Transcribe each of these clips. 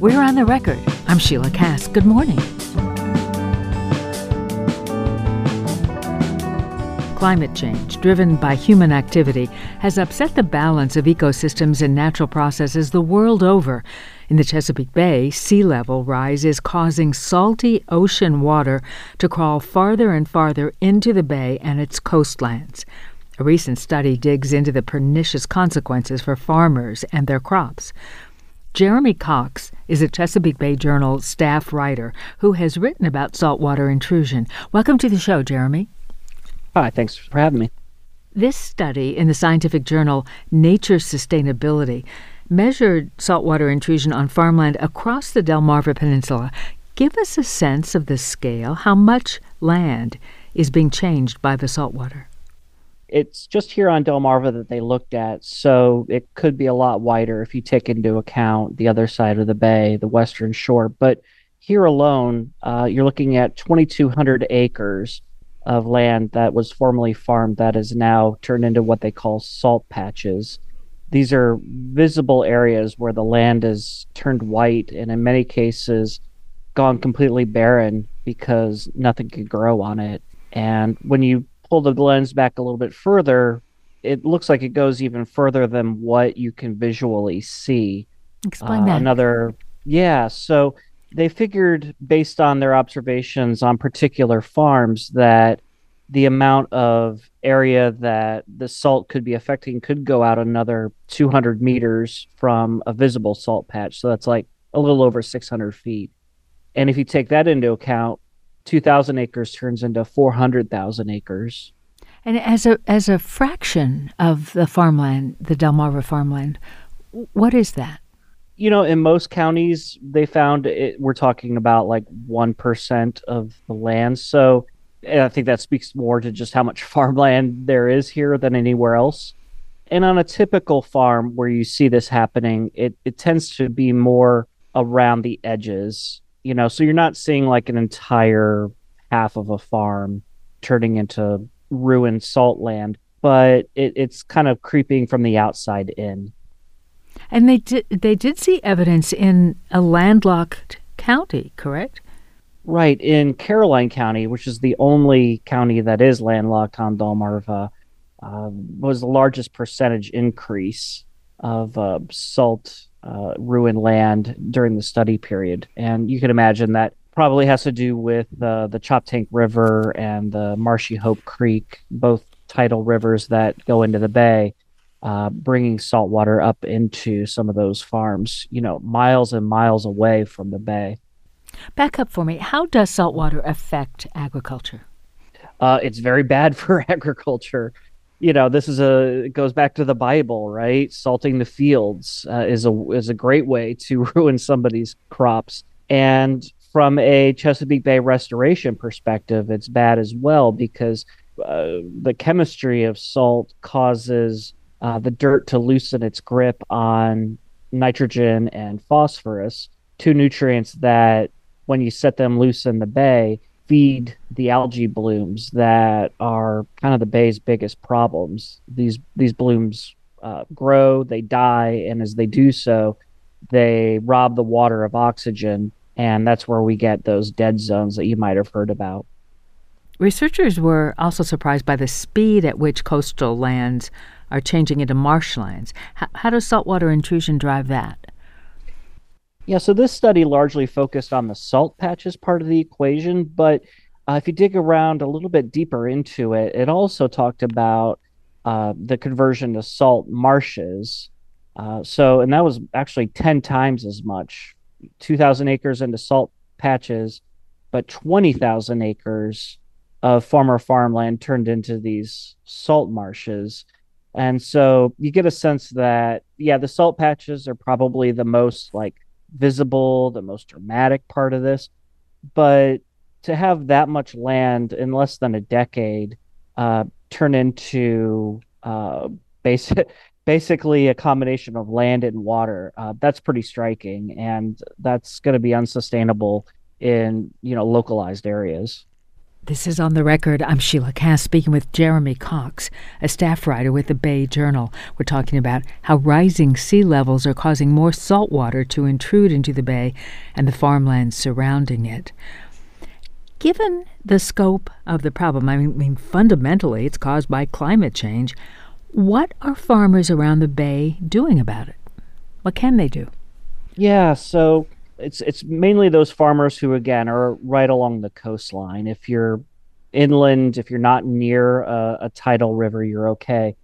We're on the record. I'm Sheila Kast. Good morning. Climate change, driven by human activity, has upset the balance of ecosystems and natural processes the world over. In the Chesapeake Bay, sea level rise is causing salty ocean water to crawl farther and farther into the bay and its coastlands. A recent study digs into the pernicious consequences for farmers and their crops. Jeremy Cox is a Chesapeake Bay Journal staff writer who has written about saltwater intrusion. Welcome to the show, Jeremy. Hi, thanks for having me. This study in the scientific journal Nature Sustainability measured saltwater intrusion on farmland across the Delmarva Peninsula. Give us a sense of the scale. How much land is being changed by the saltwater? It's just here on Delmarva that they looked at, so it could be a lot wider if you take into account the other side of the bay, the western shore. But here alone, uh, you're looking at 2,200 acres of land that was formerly farmed that is now turned into what they call salt patches. These are visible areas where the land is turned white and in many cases gone completely barren because nothing could grow on it. And when you pull the lens back a little bit further, it looks like it goes even further than what you can visually see. Explain uh, that. Another, yeah. So they figured based on their observations on particular farms that the amount of area that the salt could be affecting could go out another 200 meters from a visible salt patch. So that's like a little over 600 feet. And if you take that into account, 2,000 acres turns into 400,000 acres. And as a as a fraction of the farmland, the Delmarva farmland, what is that? you know, in most counties, they found it, we're talking about like 1% of the land. So I think that speaks more to just how much farmland there is here than anywhere else. And on a typical farm where you see this happening, it, it tends to be more around the edges, you know, so you're not seeing like an entire half of a farm turning into ruined salt land, but it, it's kind of creeping from the outside in. And they did they did see evidence in a landlocked county, correct? Right in Caroline County, which is the only county that is landlocked on Delmarva, uh, was the largest percentage increase of uh, salt uh, ruined land during the study period, and you can imagine that probably has to do with uh, the Choptank River and the Marshyhope Creek, both tidal rivers that go into the bay uh, bringing salt water up into some of those farms, you know, miles and miles away from the bay. Back up for me. How does salt water affect agriculture? Uh, it's very bad for agriculture. You know, this is a it goes back to the Bible, right? Salting the fields uh, is a is a great way to ruin somebody's crops. And from a Chesapeake Bay restoration perspective, it's bad as well because uh, the chemistry of salt causes uh, the dirt to loosen its grip on nitrogen and phosphorus, two nutrients that, when you set them loose in the bay, feed the algae blooms that are kind of the bay's biggest problems. These these blooms uh, grow, they die, and as they do so, they rob the water of oxygen, and that's where we get those dead zones that you might have heard about. Researchers were also surprised by the speed at which coastal lands are changing into marshlands. How, how does saltwater intrusion drive that? Yeah, so this study largely focused on the salt patches part of the equation, but uh, if you dig around a little bit deeper into it, it also talked about uh, the conversion to salt marshes. Uh, so, and that was actually 10 times as much 2,000 acres into salt patches, but 20,000 acres of former farmland turned into these salt marshes. And so you get a sense that, yeah, the salt patches are probably the most like visible, the most dramatic part of this. But to have that much land in less than a decade uh, turn into uh, basic, basically a combination of land and water, uh, that's pretty striking. And that's going to be unsustainable in, you know, localized areas. This is on the record. I'm Sheila Kast speaking with Jeremy Cox, a staff writer with the Bay Journal. We're talking about how rising sea levels are causing more salt water to intrude into the bay and the farmlands surrounding it. Given the scope of the problem, I mean, fundamentally it's caused by climate change, what are farmers around the bay doing about it? What can they do? Yeah, so it's it's mainly those farmers who again are right along the coastline. If you're inland, if you're not near a, a tidal river, you're okay.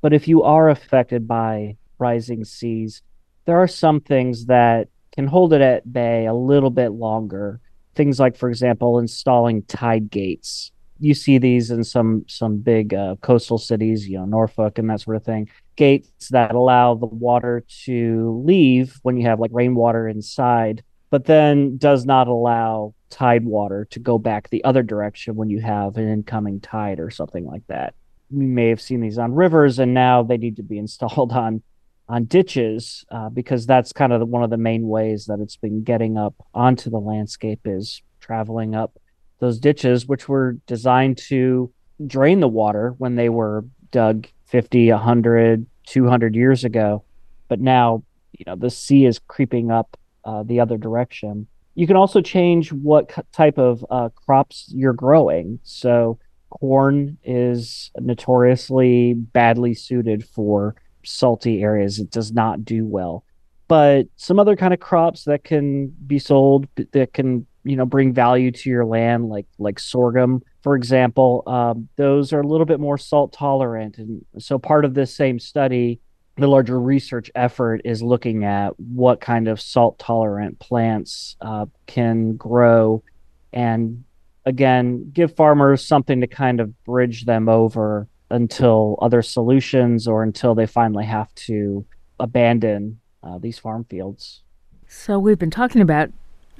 But if you are affected by rising seas, there are some things that can hold it at bay a little bit longer. Things like, for example, installing tide gates. You see these in some some big uh, coastal cities, you know, Norfolk and that sort of thing. Gates that allow the water to leave when you have like rainwater inside but then does not allow tide water to go back the other direction when you have an incoming tide or something like that. We may have seen these on rivers, and now they need to be installed on on ditches uh, because that's kind of the, one of the main ways that it's been getting up onto the landscape is traveling up those ditches, which were designed to drain the water when they were dug 50, 100, 200 years ago. But now, you know, the sea is creeping up uh, the other direction. You can also change what type of uh, crops you're growing. So, corn is notoriously badly suited for salty areas. It does not do well. But some other kind of crops that can be sold that can you know bring value to your land, like like sorghum, for example, um, those are a little bit more salt tolerant. And so part of this same study the larger research effort is looking at what kind of salt tolerant plants uh, can grow and again give farmers something to kind of bridge them over until other solutions or until they finally have to abandon uh, these farm fields so we've been talking about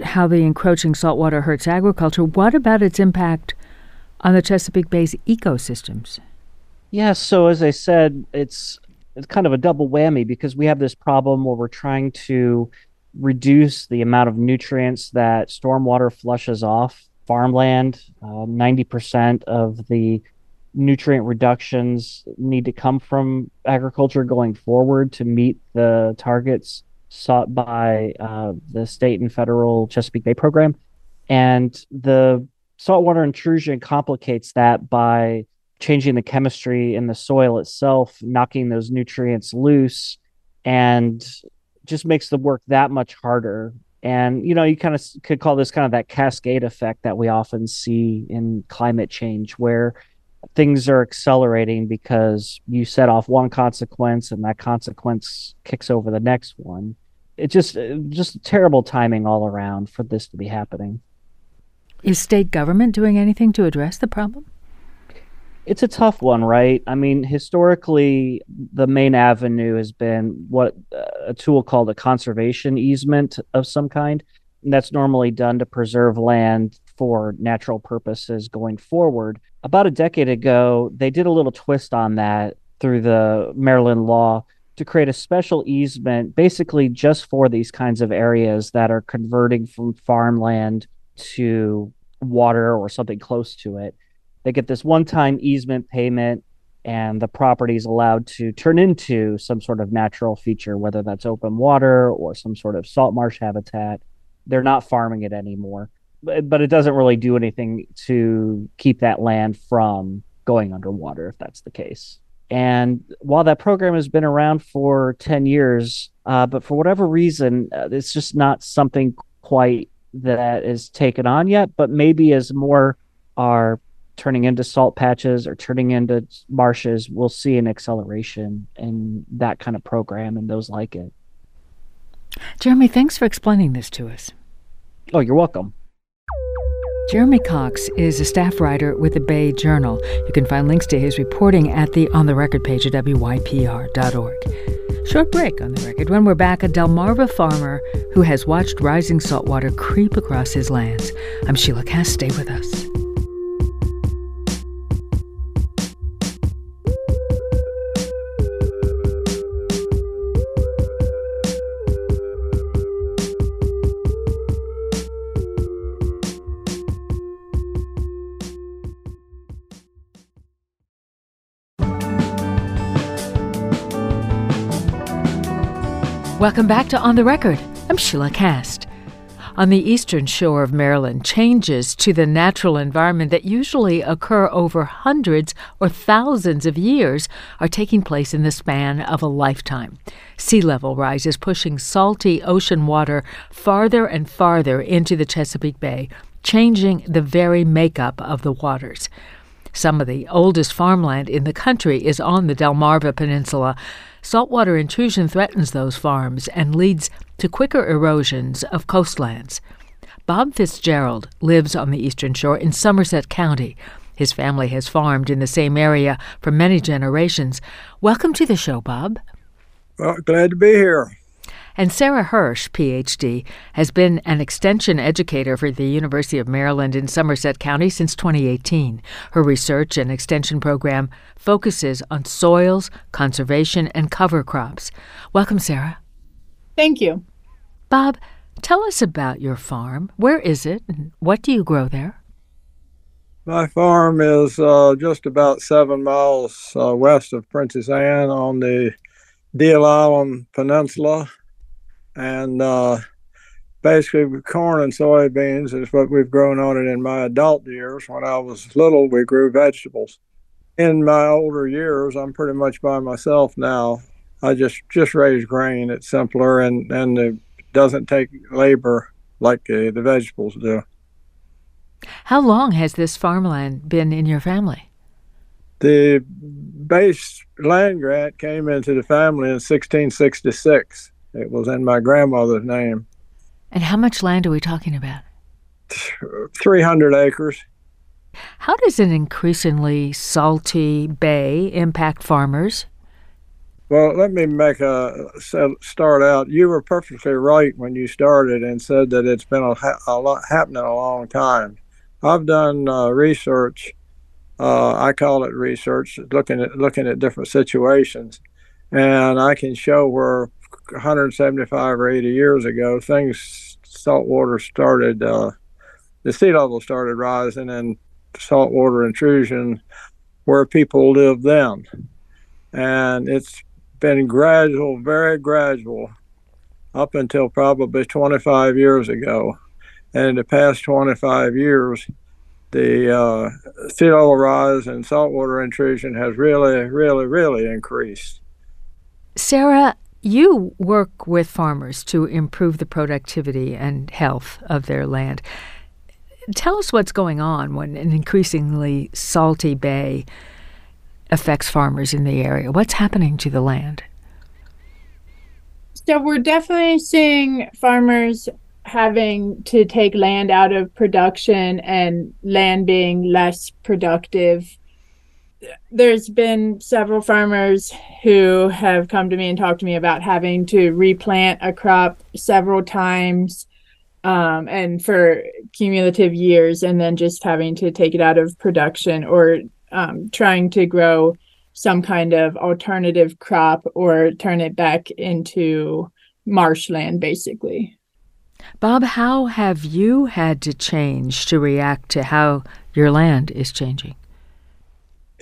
how the encroaching saltwater hurts agriculture what about its impact on the chesapeake bay's ecosystems yeah so as i said it's it's kind of a double whammy because we have this problem where we're trying to reduce the amount of nutrients that stormwater flushes off farmland. Uh, 90% of the nutrient reductions need to come from agriculture going forward to meet the targets sought by uh, the state and federal Chesapeake Bay program. And the saltwater intrusion complicates that by changing the chemistry in the soil itself, knocking those nutrients loose, and just makes the work that much harder. And you know, you kind of could call this kind of that cascade effect that we often see in climate change, where things are accelerating because you set off one consequence and that consequence kicks over the next one. It just just terrible timing all around for this to be happening. Is state government doing anything to address the problem? it's a tough one, right? I mean, historically, the main avenue has been what uh, a tool called a conservation easement of some kind. And that's normally done to preserve land for natural purposes going forward. About a decade ago, they did a little twist on that through the Maryland law to create a special easement basically just for these kinds of areas that are converting from farmland to water or something close to it they get this one time easement payment and the property is allowed to turn into some sort of natural feature, whether that's open water or some sort of salt marsh habitat. They're not farming it anymore, but, but it doesn't really do anything to keep that land from going underwater if that's the case. And while that program has been around for 10 years, uh, but for whatever reason, uh, it's just not something quite that is taken on yet. But maybe as more are turning into salt patches or turning into marshes, we'll see an acceleration in that kind of program and those like it. Jeremy, thanks for explaining this to us. Oh, you're welcome. Jeremy Cox is a staff writer with the Bay Journal. You can find links to his reporting at the On the Record page at wypr.org. Short break on the record. When we're back, a Delmarva farmer who has watched rising saltwater creep across his lands. I'm Sheila Kast. Stay with us. Welcome back to On the Record. I'm Sheila Kast. On the eastern shore of Maryland, changes to the natural environment that usually occur over hundreds or thousands of years are taking place in the span of a lifetime. Sea level rise is pushing salty ocean water farther and farther into the Chesapeake Bay, changing the very makeup of the waters. Some of the oldest farmland in the country is on the Delmarva Peninsula. Saltwater intrusion threatens those farms and leads to quicker erosions of coastlands. Bob Fitzgerald lives on the eastern shore in Somerset County. His family has farmed in the same area for many generations. Welcome to the show, Bob. Well, glad to be here. And Sarah Hirsh, PhD, has been an extension educator for the University of Maryland in Somerset County since 2018. Her research and extension program focuses on soils, conservation, and cover crops. Welcome, Sarah. Thank you. Bob, tell us about your farm. Where is it, and what do you grow there? My farm is uh, just about seven miles uh, west of Princess Anne on the Deal Island Peninsula and uh, basically corn and soybeans is what we've grown on it in my adult years. When I was little, we grew vegetables. In my older years, I'm pretty much by myself now. I just just raise grain. It's simpler and and it doesn't take labor like uh, the vegetables do. How long has this farmland been in your family? The base land grant came into the family in 1666 it was in my grandmother's name. And how much land are we talking about? 300 acres. How does an increasingly salty bay impact farmers? Well, let me make a start out. You were perfectly right when you started and said that it's been a, a lot happening a long time. I've done uh, research. Uh, I call it research, looking at looking at different situations, and I can show where 175 or 80 years ago, things saltwater started, uh, the sea level started rising, and saltwater intrusion where people live then. And it's been gradual, very gradual, up until probably 25 years ago. And in the past 25 years, the uh, sea level rise and saltwater intrusion has really, really, really increased. Sarah, you work with farmers to improve the productivity and health of their land. Tell us what's going on when an increasingly salty bay affects farmers in the area. What's happening to the land? So, we're definitely seeing farmers having to take land out of production and land being less productive. There's been several farmers who have come to me and talked to me about having to replant a crop several times um, and for cumulative years and then just having to take it out of production or um, trying to grow some kind of alternative crop or turn it back into marshland basically bob how have you had to change to react to how your land is changing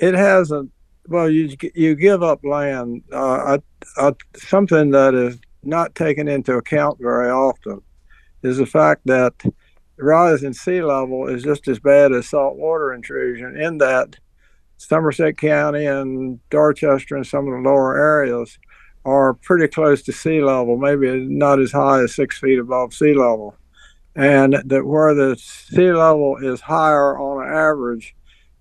it hasn't. Well, you you give up land. Uh, I, I, something that is not taken into account very often is the fact that rise in sea level is just as bad as saltwater intrusion. In that Somerset County and Dorchester and some of the lower areas are pretty close to sea level, maybe not as high as six feet above sea level. And that where the sea level is higher on average,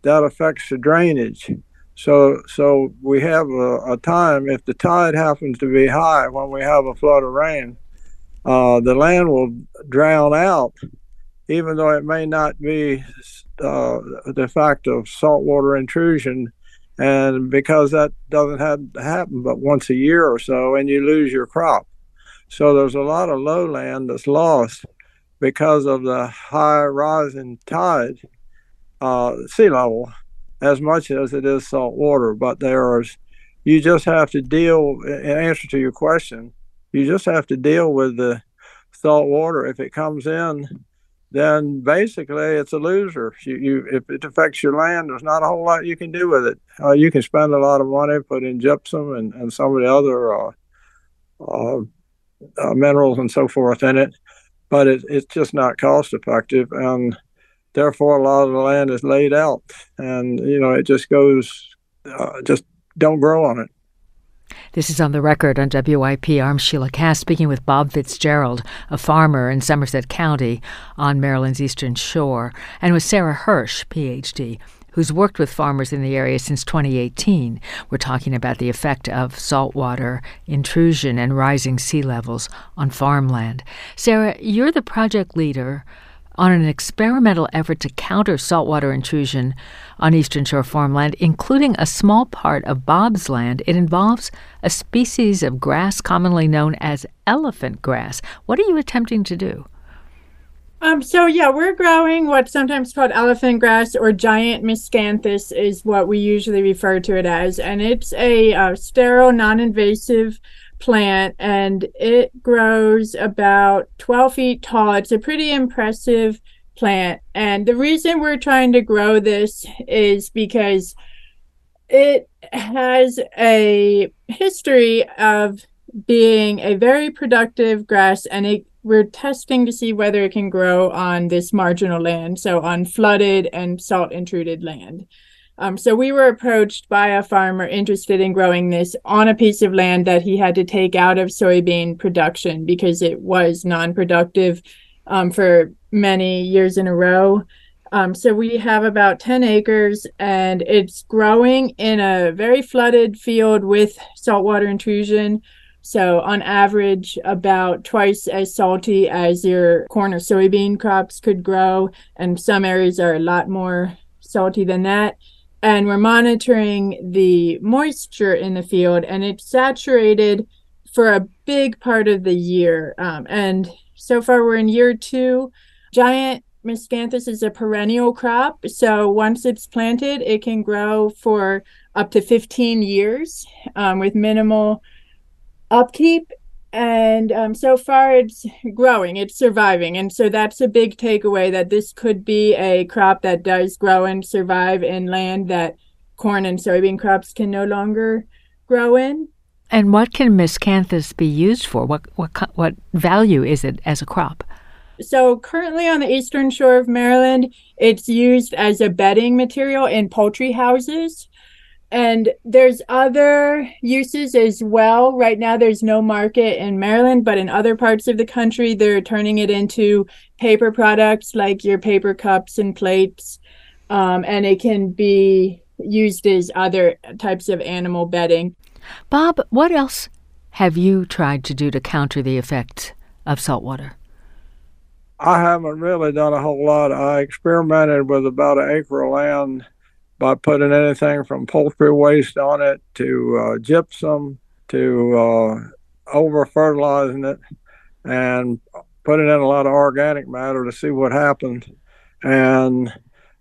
that affects the drainage. So, so we have a, a, time if the tide happens to be high when we have a flood of rain, uh, the land will drown out, even though it may not be uh, the fact of saltwater intrusion. And because that doesn't have happen but once a year or so, and you lose your crop. So there's a lot of lowland that's lost because of the high rising tide uh, sea level as much as it is salt water. But there's, you just have to deal, in answer to your question, you just have to deal with the salt water. If it comes in, then basically it's a loser. You, you, if it affects your land, there's not a whole lot you can do with it. Uh, you can spend a lot of money, put in gypsum and, and some of the other uh, uh, uh, minerals and so forth in it, but it, it's just not cost effective. And therefore, a lot of the land is laid out. And, you know, it just goes, uh, just don't grow on it. This is on the record on WIP. I'm Sheila Kast speaking with Bob Fitzgerald, a farmer in Somerset County on Maryland's Eastern Shore, and with Sarah Hirsh, PhD, who's worked with farmers in the area since 2018. We're talking about the effect of saltwater intrusion and rising sea levels on farmland. Sarah, you're the project leader on an experimental effort to counter saltwater intrusion on Eastern Shore farmland, including a small part of Bob's land. It involves a species of grass commonly known as elephant grass. What are you attempting to do? Um, so yeah, we're growing what's sometimes called elephant grass or giant miscanthus is what we usually refer to it as, and it's a uh, sterile, non-invasive plant, and it grows about 12 feet tall. It's a pretty impressive plant, and the reason we're trying to grow this is because it has a history of being a very productive grass and it we're testing to see whether it can grow on this marginal land, so on flooded and salt intruded land. Um, so we were approached by a farmer interested in growing this on a piece of land that he had to take out of soybean production because it was non-productive um, for many years in a row. Um, so we have about 10 acres and it's growing in a very flooded field with saltwater intrusion. So, on average, about twice as salty as your corn or soybean crops could grow. And some areas are a lot more salty than that. And we're monitoring the moisture in the field, and it's saturated for a big part of the year. Um, and so far, we're in year two. Giant miscanthus is a perennial crop. So, once it's planted, it can grow for up to 15 years um, with minimal upkeep and um, so far it's growing it's surviving. And so that's a big takeaway that this could be a crop that does grow and survive in land that corn and soybean crops can no longer grow in. And what can miscanthus be used for? What what what value is it as a crop? So currently on the eastern shore of maryland it's used as a bedding material in poultry houses and there's other uses as well. Right now there's no market in maryland but in other parts of the country they're turning it into paper products like your paper cups and plates. Um, and it can be used as other types of animal bedding. Bob what else have you tried to do to counter the effects of saltwater i haven't really done a whole lot. I experimented with about an acre of land by putting anything from poultry waste on it to uh, gypsum to uh, over fertilizing it and putting in a lot of organic matter to see what happened. And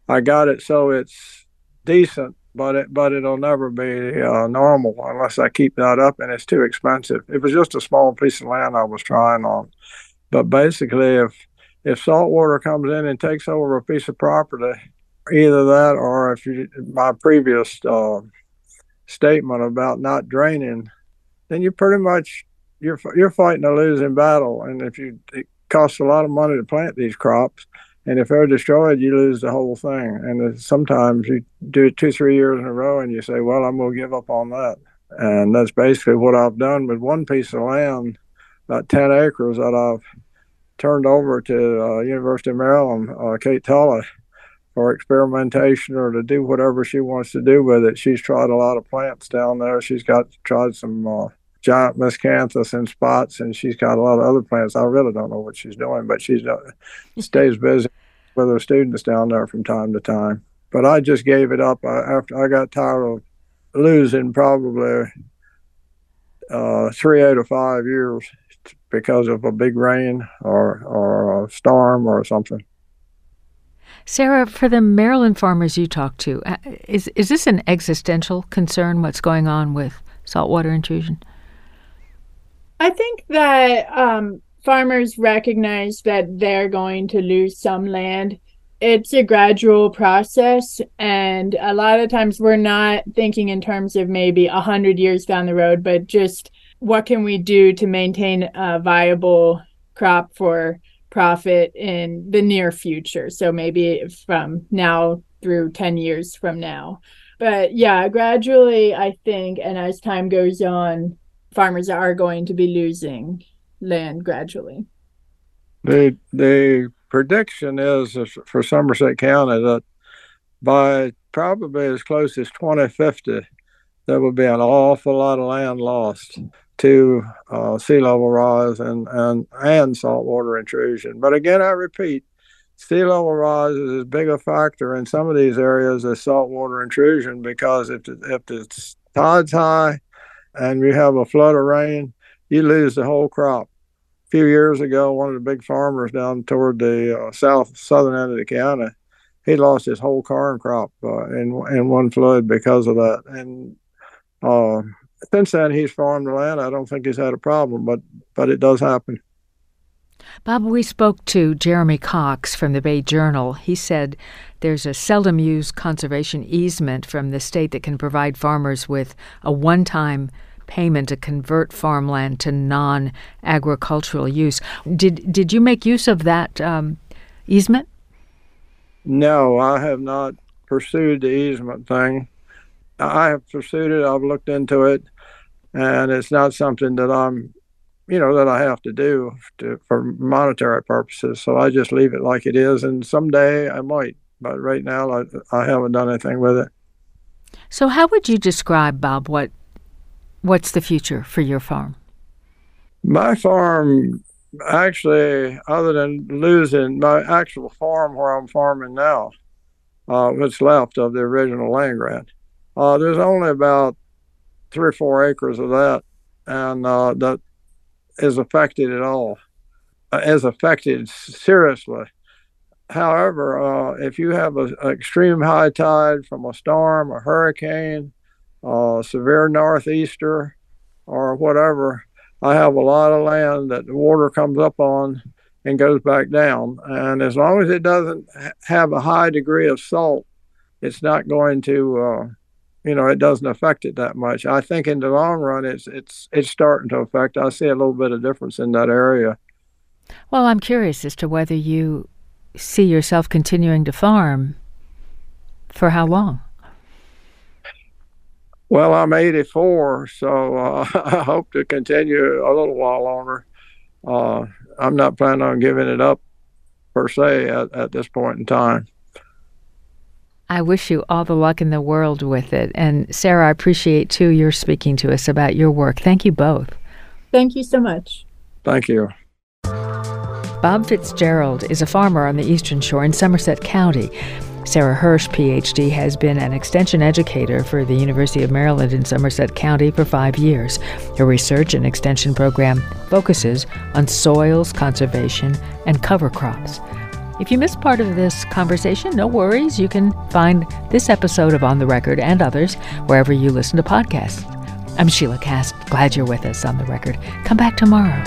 I got it so it's decent, but it but it'll never be uh, normal unless I keep that up, and it's too expensive. It was just a small piece of land I was trying on, but basically, if if salt water comes in and takes over a piece of property, either that or if you my previous uh, statement about not draining, then you pretty much you're you're fighting a losing battle. And if you it costs a lot of money to plant these crops, and if they're destroyed, you lose the whole thing. And sometimes you do it two three years in a row, and you say, "Well, I'm going to give up on that." And that's basically what I've done with one piece of land, about ten acres that I've turned over to uh, University of Maryland, uh, Kate Tully for experimentation or to do whatever she wants to do with it. She's tried a lot of plants down there. She's got tried some uh, giant miscanthus in spots, and she's got a lot of other plants. I really don't know what she's doing, but she uh, stays busy with her students down there from time to time. But I just gave it up I, after I got tired of losing probably uh, three out of five years because of a big rain or or a storm or something. Sarah, for the Maryland farmers you talk to, uh, is is this an existential concern? What's going on with saltwater intrusion? I think that um, farmers recognize that they're going to lose some land. It's a gradual process, and a lot of times we're not thinking in terms of maybe a hundred years down the road, but just what can we do to maintain a viable crop for profit in the near future? So maybe from now through 10 years from now. But yeah, gradually, I think, and as time goes on, farmers are going to be losing land gradually. The the prediction is for Somerset County that by probably as close as 2050, there will be an awful lot of land lost to uh, sea level rise and, and, and saltwater intrusion. But again, I repeat, sea level rise is as big a factor in some of these areas as saltwater intrusion because if, if the tide's high and you have a flood of rain, you lose the whole crop. A few years ago, one of the big farmers down toward the uh, south southern end of the county, he lost his whole corn crop uh, in in one flood because of that. And uh, since then, he's farmed the land. I don't think he's had a problem, but but it does happen. Bob, we spoke to Jeremy Cox from the Bay Journal. He said there's a seldom used conservation easement from the state that can provide farmers with a one time payment to convert farmland to non agricultural use. Did, did you make use of that um, easement? No, I have not pursued the easement thing. I have pursued it, I've looked into it, and it's not something that I'm you know that I have to do to, for monetary purposes. So I just leave it like it is, and someday I might. But right now, I, I haven't done anything with it. So how would you describe, Bob? What what's the future for your farm? My farm, actually, other than losing my actual farm where I'm farming now, uh, what's left of the original land grant, uh, there's only about three or four acres of that, and uh, that is affected at all, uh, is affected seriously. However, uh, if you have an extreme high tide from a storm, a hurricane, uh, severe northeaster, or whatever, I have a lot of land that the water comes up on and goes back down. And as long as it doesn't have a high degree of salt, it's not going to uh, you know, it doesn't affect it that much. I think in the long run, it's it's it's starting to affect. I see a little bit of difference in that area. Well, I'm curious as to whether you see yourself continuing to farm. For how long? Well, I'm 84, so uh, I hope to continue a little while longer. Uh, I'm not planning on giving it up per se at, at this point in time. I wish you all the luck in the world with it. And Sarah, I appreciate too your speaking to us about your work. Thank you both. Thank you so much. Thank you. Bob Fitzgerald is a farmer on the Eastern Shore in Somerset County. Sarah Hirsh, PhD, has been an extension educator for the University of Maryland in Somerset County for five years. Her research and extension program focuses on soils conservation and cover crops. If you missed part of this conversation, no worries. You can find this episode of On the Record and others wherever you listen to podcasts. I'm Sheila Kast. Glad you're with us on the record. Come back tomorrow.